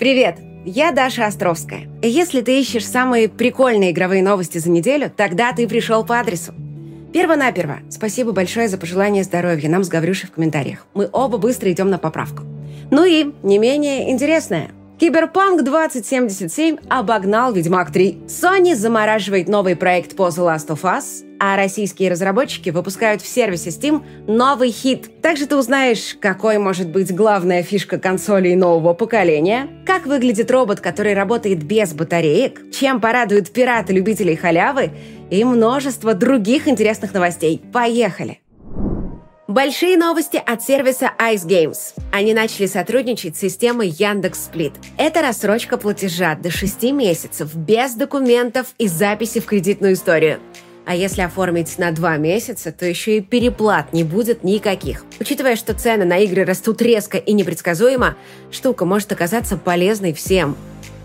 Привет! Я Даша Островская. Если ты ищешь самые прикольные игровые новости за неделю, тогда ты пришел по адресу. Перво-наперво, спасибо большое за пожелание здоровья нам с Гаврюшей в комментариях. Мы оба быстро идем на поправку. Ну и, не менее интересное – Киберпанк 2077 обогнал Ведьмак 3. Sony замораживает новый проект по The Last of Us, а российские разработчики выпускают в сервисе Steam новый хит. Также ты узнаешь, какой может быть главная фишка консолей нового поколения, как выглядит робот, который работает без батареек, чем порадует пираты любителей халявы и множество других интересных новостей. Поехали! Большие новости от сервиса Ice Games. Они начали сотрудничать с системой Яндекс.Сплит. Это рассрочка платежа до 6 месяцев, без документов и записи в кредитную историю. А если оформить на два месяца, то еще и переплат не будет никаких. Учитывая, что цены на игры растут резко и непредсказуемо, штука может оказаться полезной всем.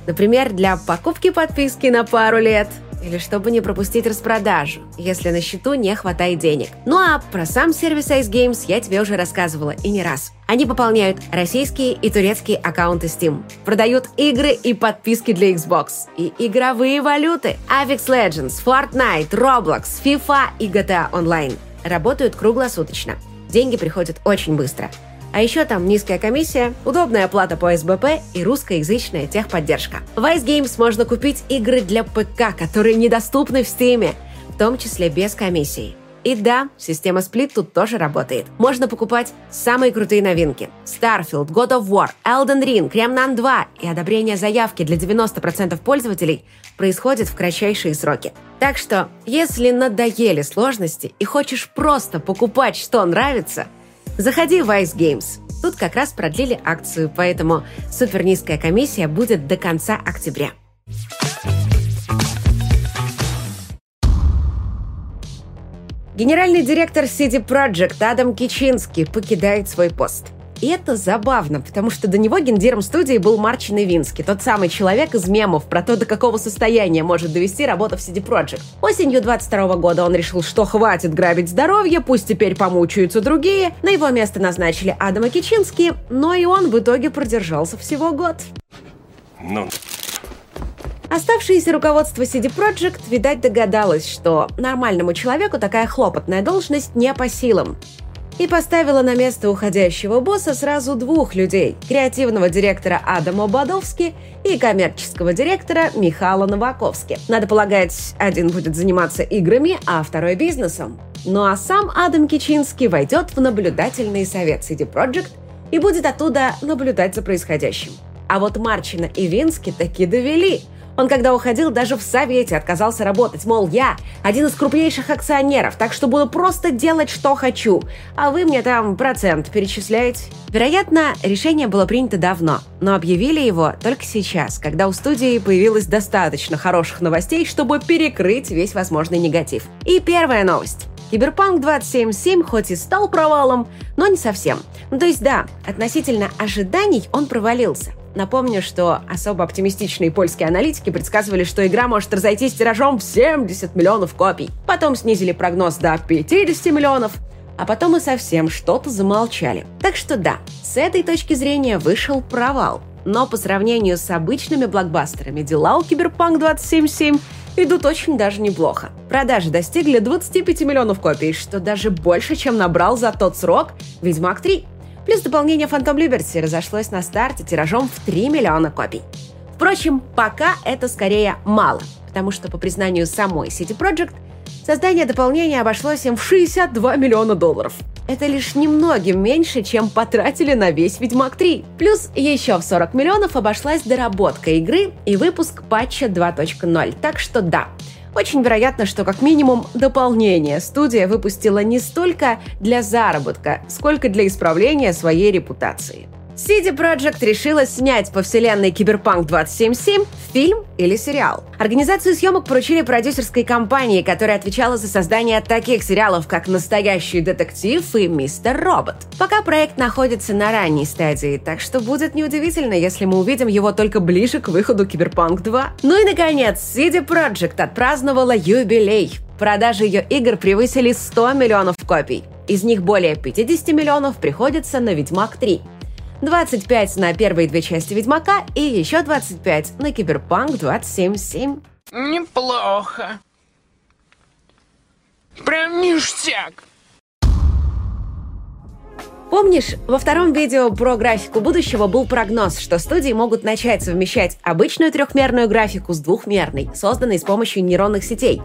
Например, для покупки подписки на пару лет – или чтобы не пропустить распродажу, если на счету не хватает денег. Ну а про сам сервис Ice Games я тебе уже рассказывала и не раз. Они пополняют российские и турецкие аккаунты Steam, продают игры и подписки для Xbox и игровые валюты. Apex Legends, Fortnite, Roblox, FIFA и GTA Online работают круглосуточно. Деньги приходят очень быстро – а еще там низкая комиссия, удобная оплата по СБП и русскоязычная техподдержка. В Ice Games можно купить игры для ПК, которые недоступны в Steam, в том числе без комиссии. И да, система сплит тут тоже работает. Можно покупать самые крутые новинки. Starfield, God of War, Elden Ring, Remnant 2 и одобрение заявки для 90% пользователей происходит в кратчайшие сроки. Так что, если надоели сложности и хочешь просто покупать, что нравится – Заходи в Ice Games. Тут как раз продлили акцию, поэтому супер низкая комиссия будет до конца октября. Генеральный директор CD Projekt Адам Кичинский покидает свой пост. И это забавно, потому что до него гендиром студии был Марчин Ивинский, тот самый человек из мемов про то, до какого состояния может довести работа в CD Projekt. Осенью 22 года он решил, что хватит грабить здоровье, пусть теперь помучаются другие. На его место назначили Адама Кичински, но и он в итоге продержался всего год. Ну... Оставшееся руководство CD Projekt, видать, догадалось, что нормальному человеку такая хлопотная должность не по силам и поставила на место уходящего босса сразу двух людей – креативного директора Адама Бадовски и коммерческого директора Михала Новаковски. Надо полагать, один будет заниматься играми, а второй – бизнесом. Ну а сам Адам Кичинский войдет в наблюдательный совет CD Projekt и будет оттуда наблюдать за происходящим. А вот Марчина и Вински таки довели – он, когда уходил, даже в Совете отказался работать. Мол, я один из крупнейших акционеров, так что буду просто делать, что хочу. А вы мне там процент перечисляете. Вероятно, решение было принято давно, но объявили его только сейчас, когда у студии появилось достаточно хороших новостей, чтобы перекрыть весь возможный негатив. И первая новость. Киберпанк 277 хоть и стал провалом, но не совсем. Ну то есть да, относительно ожиданий он провалился – Напомню, что особо оптимистичные польские аналитики предсказывали, что игра может разойтись тиражом в 70 миллионов копий. Потом снизили прогноз до 50 миллионов, а потом и совсем что-то замолчали. Так что да, с этой точки зрения вышел провал. Но по сравнению с обычными блокбастерами дела у Киберпанк 2077 идут очень даже неплохо. Продажи достигли 25 миллионов копий, что даже больше, чем набрал за тот срок Ведьмак 3. Плюс дополнение Phantom Liberty разошлось на старте тиражом в 3 миллиона копий. Впрочем, пока это скорее мало, потому что, по признанию самой City Project, создание дополнения обошлось им в 62 миллиона долларов. Это лишь немногим меньше, чем потратили на весь Ведьмак 3. Плюс еще в 40 миллионов обошлась доработка игры и выпуск патча 2.0. Так что да, очень вероятно, что как минимум дополнение студия выпустила не столько для заработка, сколько для исправления своей репутации. CD Projekt решила снять по вселенной Киберпанк 2077 фильм или сериал. Организацию съемок поручили продюсерской компании, которая отвечала за создание таких сериалов, как «Настоящий детектив» и «Мистер Робот». Пока проект находится на ранней стадии, так что будет неудивительно, если мы увидим его только ближе к выходу Киберпанк 2. Ну и, наконец, CD Projekt отпраздновала юбилей. Продажи ее игр превысили 100 миллионов копий. Из них более 50 миллионов приходится на «Ведьмак 3». 25 на первые две части Ведьмака и еще 25 на Киберпанк 277. Неплохо. Прям ништяк. Помнишь, во втором видео про графику будущего был прогноз, что студии могут начать совмещать обычную трехмерную графику с двухмерной, созданной с помощью нейронных сетей.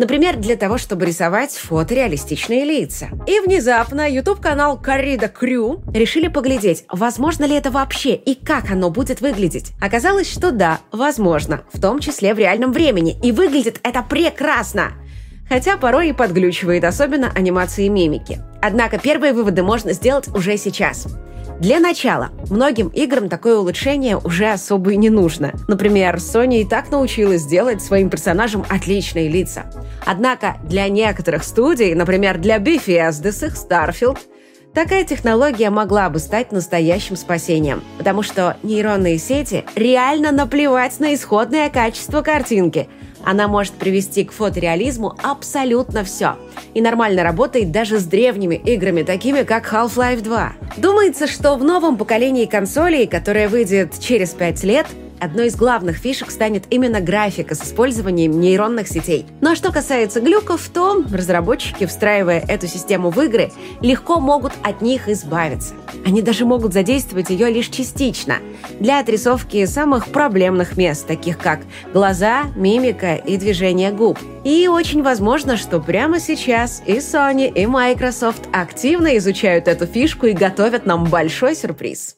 Например, для того, чтобы рисовать фотореалистичные лица. И внезапно YouTube-канал Corrida Crew решили поглядеть, возможно ли это вообще и как оно будет выглядеть. Оказалось, что да, возможно, в том числе в реальном времени. И выглядит это прекрасно! Хотя порой и подглючивает, особенно анимации мимики. Однако первые выводы можно сделать уже сейчас. Для начала, многим играм такое улучшение уже особо и не нужно. Например, Sony и так научилась делать своим персонажам отличные лица. Однако для некоторых студий, например, для Bethesda с их Starfield, Такая технология могла бы стать настоящим спасением, потому что нейронные сети реально наплевать на исходное качество картинки, она может привести к фотореализму абсолютно все. И нормально работает даже с древними играми, такими как Half-Life 2. Думается, что в новом поколении консолей, которое выйдет через 5 лет, Одной из главных фишек станет именно графика с использованием нейронных сетей. Но что касается глюков, то разработчики, встраивая эту систему в игры, легко могут от них избавиться. Они даже могут задействовать ее лишь частично для отрисовки самых проблемных мест, таких как глаза, мимика и движение губ. И очень возможно, что прямо сейчас и Sony, и Microsoft активно изучают эту фишку и готовят нам большой сюрприз.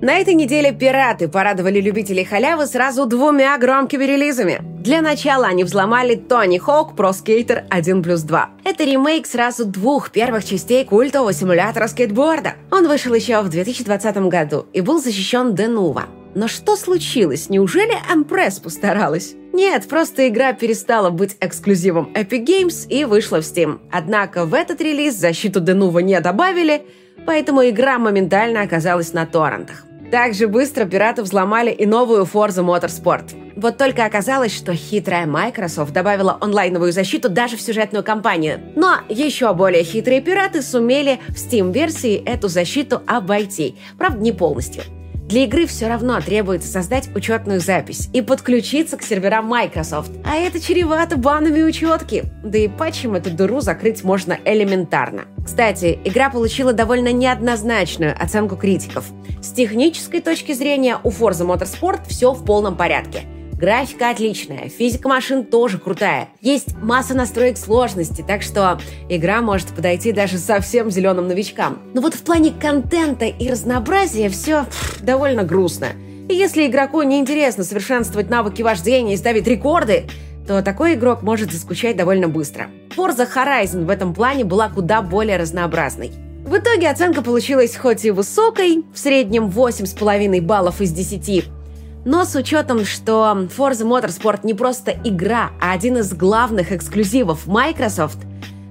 На этой неделе пираты порадовали любителей халявы сразу двумя громкими релизами. Для начала они взломали Тони Хоук Pro Skater 1 плюс 2. Это ремейк сразу двух первых частей культового симулятора скейтборда. Он вышел еще в 2020 году и был защищен Денува. Но что случилось? Неужели Empress постаралась? Нет, просто игра перестала быть эксклюзивом Epic Games и вышла в Steam. Однако в этот релиз защиту Денува не добавили, поэтому игра моментально оказалась на торрентах. Также быстро пираты взломали и новую Forza Motorsport. Вот только оказалось, что хитрая Microsoft добавила онлайновую защиту даже в сюжетную кампанию. Но еще более хитрые пираты сумели в Steam-версии эту защиту обойти. Правда, не полностью. Для игры все равно требуется создать учетную запись и подключиться к серверам Microsoft. А это чревато банами учетки. Да и патчем эту дыру закрыть можно элементарно. Кстати, игра получила довольно неоднозначную оценку критиков. С технической точки зрения у Forza Motorsport все в полном порядке – Графика отличная, физика машин тоже крутая. Есть масса настроек сложности, так что игра может подойти даже совсем зеленым новичкам. Но вот в плане контента и разнообразия все довольно грустно. И если игроку неинтересно совершенствовать навыки вождения и ставить рекорды, то такой игрок может заскучать довольно быстро. Forza Horizon в этом плане была куда более разнообразной. В итоге оценка получилась хоть и высокой, в среднем 8,5 баллов из 10, но с учетом, что Forza Motorsport не просто игра, а один из главных эксклюзивов Microsoft,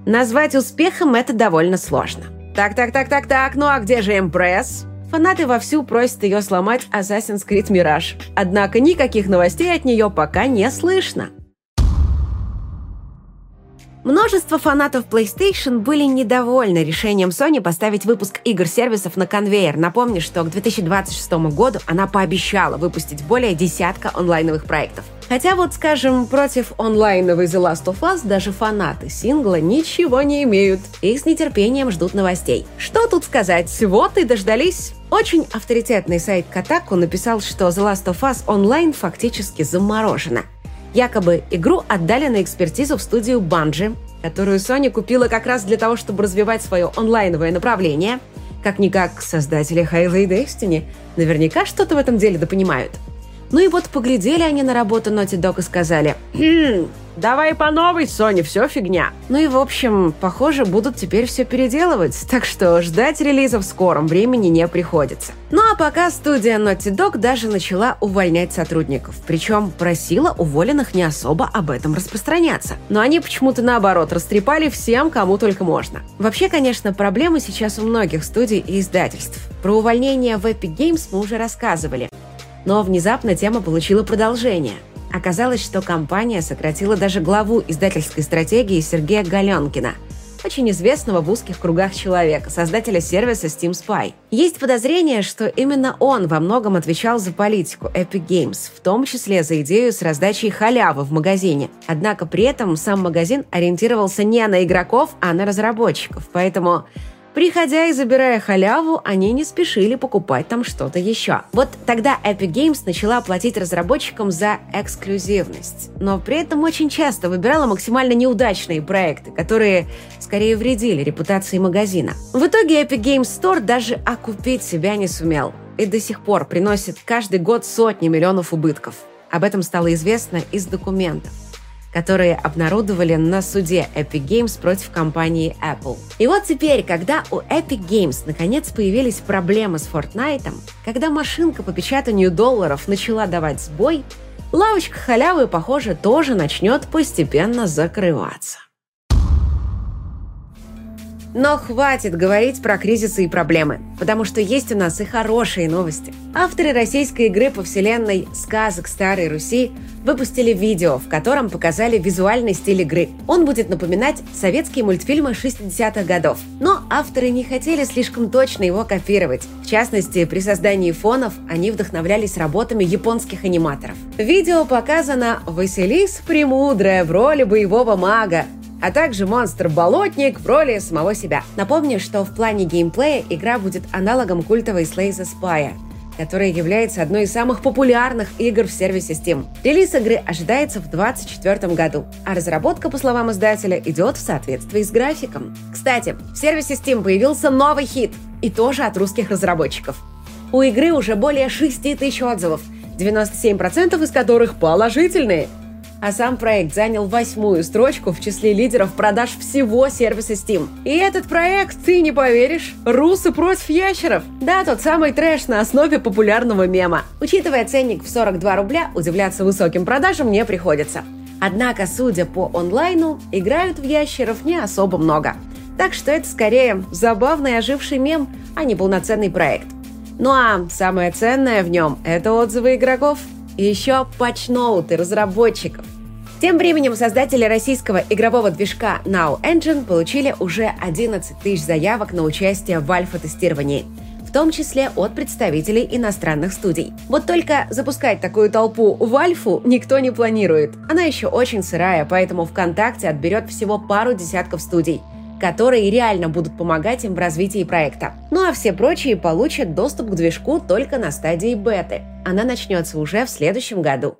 назвать успехом это довольно сложно. Так-так-так-так-так, ну а где же Impress? Фанаты вовсю просят ее сломать Assassin's Creed Mirage. Однако никаких новостей от нее пока не слышно. Множество фанатов PlayStation были недовольны решением Sony поставить выпуск игр-сервисов на конвейер. Напомню, что к 2026 году она пообещала выпустить более десятка онлайновых проектов. Хотя вот, скажем, против онлайновой The Last of Us даже фанаты сингла ничего не имеют и с нетерпением ждут новостей. Что тут сказать? Вот и дождались. Очень авторитетный сайт Kotaku написал, что The Last of Us онлайн фактически заморожена – Якобы игру отдали на экспертизу в студию Bungie, которую Sony купила как раз для того, чтобы развивать свое онлайновое направление. Как-никак создатели Halo и Destiny наверняка что-то в этом деле допонимают. Ну и вот поглядели они на работу Naughty Dog и сказали «Хм, Давай по новой, Sony, все фигня. Ну и в общем, похоже, будут теперь все переделывать, так что ждать релиза в скором времени не приходится. Ну а пока студия Naughty Dog даже начала увольнять сотрудников, причем просила уволенных не особо об этом распространяться. Но они почему-то наоборот растрепали всем, кому только можно. Вообще, конечно, проблемы сейчас у многих студий и издательств. Про увольнение в Epic Games мы уже рассказывали. Но внезапно тема получила продолжение – Оказалось, что компания сократила даже главу издательской стратегии Сергея Галенкина. очень известного в узких кругах человека, создателя сервиса Steam Spy. Есть подозрение, что именно он во многом отвечал за политику Epic Games, в том числе за идею с раздачей халявы в магазине. Однако при этом сам магазин ориентировался не на игроков, а на разработчиков, поэтому Приходя и забирая халяву, они не спешили покупать там что-то еще. Вот тогда Epic Games начала платить разработчикам за эксклюзивность. Но при этом очень часто выбирала максимально неудачные проекты, которые скорее вредили репутации магазина. В итоге Epic Games Store даже окупить себя не сумел и до сих пор приносит каждый год сотни миллионов убытков. Об этом стало известно из документов которые обнародовали на суде Epic Games против компании Apple. И вот теперь, когда у Epic Games наконец появились проблемы с Fortnite, когда машинка по печатанию долларов начала давать сбой, лавочка халявы, похоже, тоже начнет постепенно закрываться. Но хватит говорить про кризисы и проблемы, потому что есть у нас и хорошие новости. Авторы российской игры по вселенной «Сказок Старой Руси» выпустили видео, в котором показали визуальный стиль игры. Он будет напоминать советские мультфильмы 60-х годов. Но авторы не хотели слишком точно его копировать. В частности, при создании фонов они вдохновлялись работами японских аниматоров. В видео показано Василис Премудрая в роли боевого мага, а также монстр-болотник в роли самого себя. Напомню, что в плане геймплея игра будет аналогом культовой Slay the Spire, которая является одной из самых популярных игр в сервисе Steam. Релиз игры ожидается в 2024 году, а разработка, по словам издателя, идет в соответствии с графиком. Кстати, в сервисе Steam появился новый хит, и тоже от русских разработчиков. У игры уже более 6 тысяч отзывов, 97% из которых положительные – а сам проект занял восьмую строчку в числе лидеров продаж всего сервиса Steam. И этот проект, ты не поверишь, русы против ящеров. Да, тот самый трэш на основе популярного мема. Учитывая ценник в 42 рубля, удивляться высоким продажам не приходится. Однако, судя по онлайну, играют в ящеров не особо много. Так что это скорее забавный оживший мем, а не полноценный проект. Ну а самое ценное в нем – это отзывы игроков – и еще патчноуты разработчиков. Тем временем создатели российского игрового движка Now Engine получили уже 11 тысяч заявок на участие в альфа-тестировании в том числе от представителей иностранных студий. Вот только запускать такую толпу в Альфу никто не планирует. Она еще очень сырая, поэтому ВКонтакте отберет всего пару десятков студий – которые реально будут помогать им в развитии проекта. Ну а все прочие получат доступ к движку только на стадии беты. Она начнется уже в следующем году.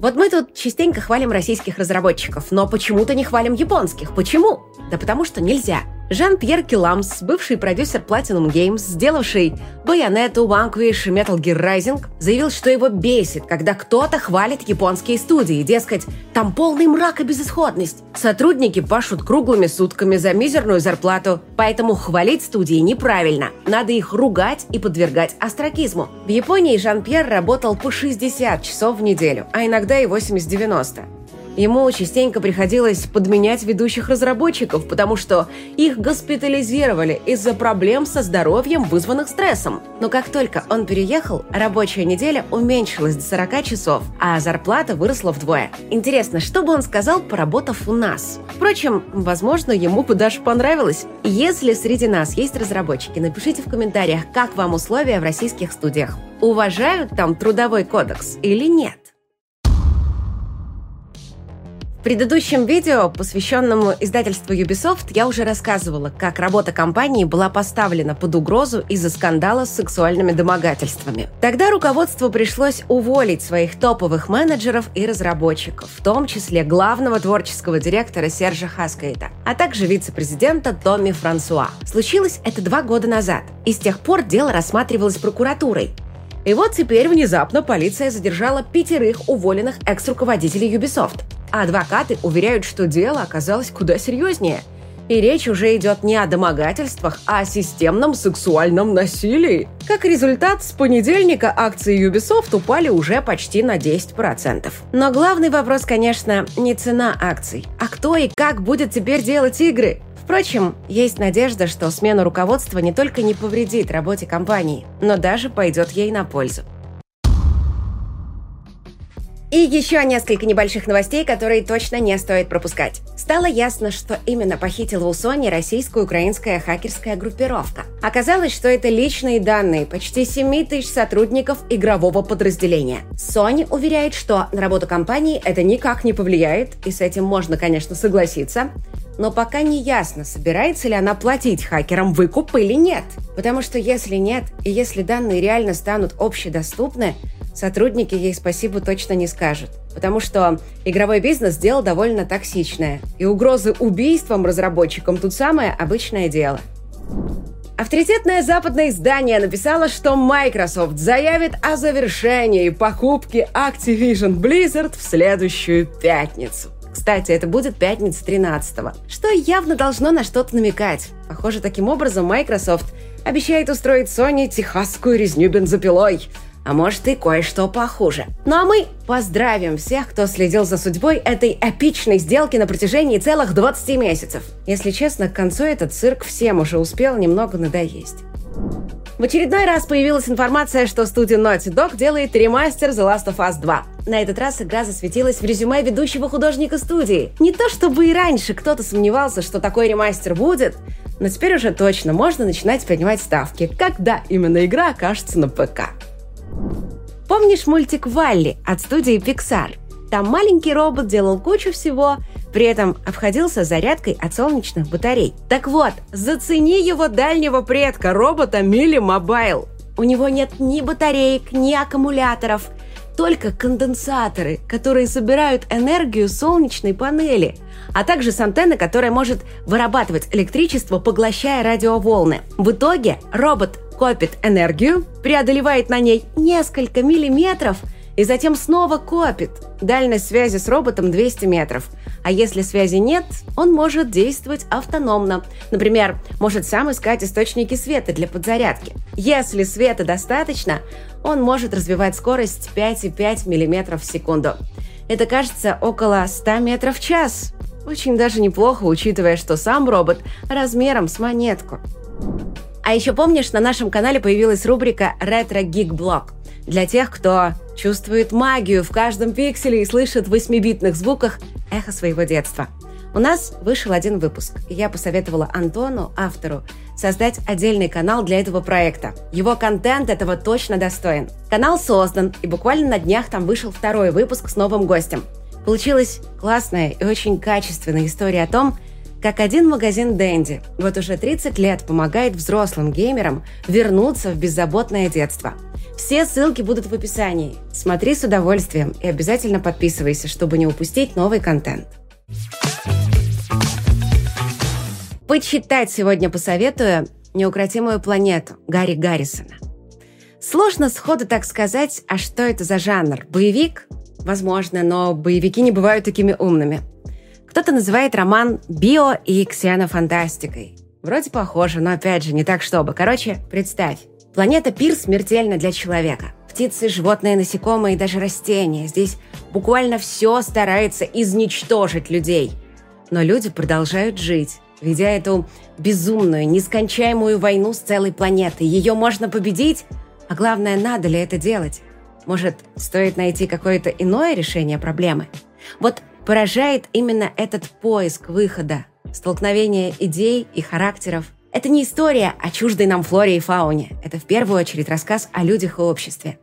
Вот мы тут частенько хвалим российских разработчиков, но почему-то не хвалим японских. Почему? Да потому что нельзя. Жан-Пьер Киламс, бывший продюсер Platinum Games, сделавший Bayonetta, Vanquish и Metal Gear Rising, заявил, что его бесит, когда кто-то хвалит японские студии, дескать, там полный мрак и безысходность. Сотрудники пашут круглыми сутками за мизерную зарплату, поэтому хвалить студии неправильно. Надо их ругать и подвергать астракизму. В Японии Жан-Пьер работал по 60 часов в неделю, а иногда и 80-90. Ему частенько приходилось подменять ведущих разработчиков, потому что их госпитализировали из-за проблем со здоровьем, вызванных стрессом. Но как только он переехал, рабочая неделя уменьшилась до 40 часов, а зарплата выросла вдвое. Интересно, что бы он сказал, поработав у нас? Впрочем, возможно, ему бы даже понравилось. Если среди нас есть разработчики, напишите в комментариях, как вам условия в российских студиях. Уважают там трудовой кодекс или нет? В предыдущем видео, посвященному издательству Ubisoft, я уже рассказывала, как работа компании была поставлена под угрозу из-за скандала с сексуальными домогательствами. Тогда руководству пришлось уволить своих топовых менеджеров и разработчиков, в том числе главного творческого директора Сержа Хаскейта, а также вице-президента Томми Франсуа. Случилось это два года назад, и с тех пор дело рассматривалось прокуратурой. И вот теперь внезапно полиция задержала пятерых уволенных экс-руководителей Ubisoft – а адвокаты уверяют, что дело оказалось куда серьезнее. И речь уже идет не о домогательствах, а о системном сексуальном насилии. Как результат, с понедельника акции Ubisoft упали уже почти на 10%. Но главный вопрос, конечно, не цена акций, а кто и как будет теперь делать игры. Впрочем, есть надежда, что смена руководства не только не повредит работе компании, но даже пойдет ей на пользу. И еще несколько небольших новостей, которые точно не стоит пропускать. Стало ясно, что именно похитила у Sony российско-украинская хакерская группировка. Оказалось, что это личные данные почти 7 тысяч сотрудников игрового подразделения. Sony уверяет, что на работу компании это никак не повлияет, и с этим можно, конечно, согласиться. Но пока не ясно, собирается ли она платить хакерам выкуп или нет. Потому что если нет, и если данные реально станут общедоступны, сотрудники ей спасибо точно не скажут. Потому что игровой бизнес – дело довольно токсичное. И угрозы убийством разработчикам тут самое обычное дело. Авторитетное западное издание написало, что Microsoft заявит о завершении покупки Activision Blizzard в следующую пятницу. Кстати, это будет пятница 13 что явно должно на что-то намекать. Похоже, таким образом Microsoft обещает устроить Sony техасскую резню бензопилой – а может и кое-что похуже. Ну а мы поздравим всех, кто следил за судьбой этой эпичной сделки на протяжении целых 20 месяцев. Если честно, к концу этот цирк всем уже успел немного надоесть. В очередной раз появилась информация, что студия Naughty Dog делает ремастер The Last of Us 2. На этот раз игра засветилась в резюме ведущего художника студии. Не то чтобы и раньше кто-то сомневался, что такой ремастер будет, но теперь уже точно можно начинать поднимать ставки, когда именно игра окажется на ПК. Помнишь мультик «Валли» от студии Pixar? Там маленький робот делал кучу всего, при этом обходился зарядкой от солнечных батарей. Так вот, зацени его дальнего предка, робота Мили Мобайл. У него нет ни батареек, ни аккумуляторов, только конденсаторы, которые собирают энергию солнечной панели, а также с антенны, которая может вырабатывать электричество, поглощая радиоволны. В итоге робот копит энергию, преодолевает на ней несколько миллиметров и затем снова копит. Дальность связи с роботом 200 метров. А если связи нет, он может действовать автономно. Например, может сам искать источники света для подзарядки. Если света достаточно, он может развивать скорость 5,5 мм в секунду. Это кажется около 100 метров в час. Очень даже неплохо, учитывая, что сам робот размером с монетку. А еще помнишь, на нашем канале появилась рубрика «Ретро Гик Блог» для тех, кто чувствует магию в каждом пикселе и слышит в 8-битных звуках эхо своего детства. У нас вышел один выпуск, и я посоветовала Антону, автору, создать отдельный канал для этого проекта. Его контент этого точно достоин. Канал создан, и буквально на днях там вышел второй выпуск с новым гостем. Получилась классная и очень качественная история о том, как один магазин Дэнди вот уже 30 лет помогает взрослым геймерам вернуться в беззаботное детство. Все ссылки будут в описании. Смотри с удовольствием и обязательно подписывайся, чтобы не упустить новый контент. Почитать сегодня посоветую «Неукротимую планету» Гарри Гаррисона. Сложно сходу так сказать, а что это за жанр? Боевик? Возможно, но боевики не бывают такими умными – кто-то называет роман био и ксенофантастикой. Вроде похоже, но опять же не так чтобы. Короче, представь. Планета Пир смертельна для человека. Птицы, животные, насекомые и даже растения. Здесь буквально все старается изничтожить людей. Но люди продолжают жить, ведя эту безумную, нескончаемую войну с целой планетой. Ее можно победить, а главное, надо ли это делать? Может, стоит найти какое-то иное решение проблемы? Вот поражает именно этот поиск выхода, столкновение идей и характеров. Это не история о чуждой нам флоре и фауне. Это в первую очередь рассказ о людях и обществе.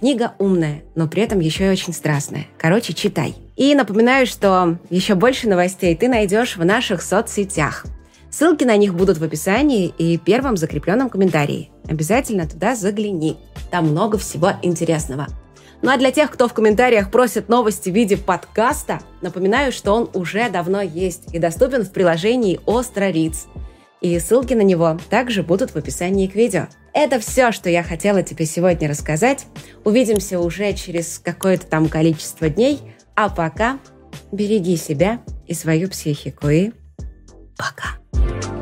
Книга умная, но при этом еще и очень страстная. Короче, читай. И напоминаю, что еще больше новостей ты найдешь в наших соцсетях. Ссылки на них будут в описании и первом закрепленном комментарии. Обязательно туда загляни. Там много всего интересного. Ну а для тех, кто в комментариях просит новости в виде подкаста, напоминаю, что он уже давно есть и доступен в приложении Остро Риц. И ссылки на него также будут в описании к видео. Это все, что я хотела тебе сегодня рассказать. Увидимся уже через какое-то там количество дней. А пока береги себя и свою психику. И пока.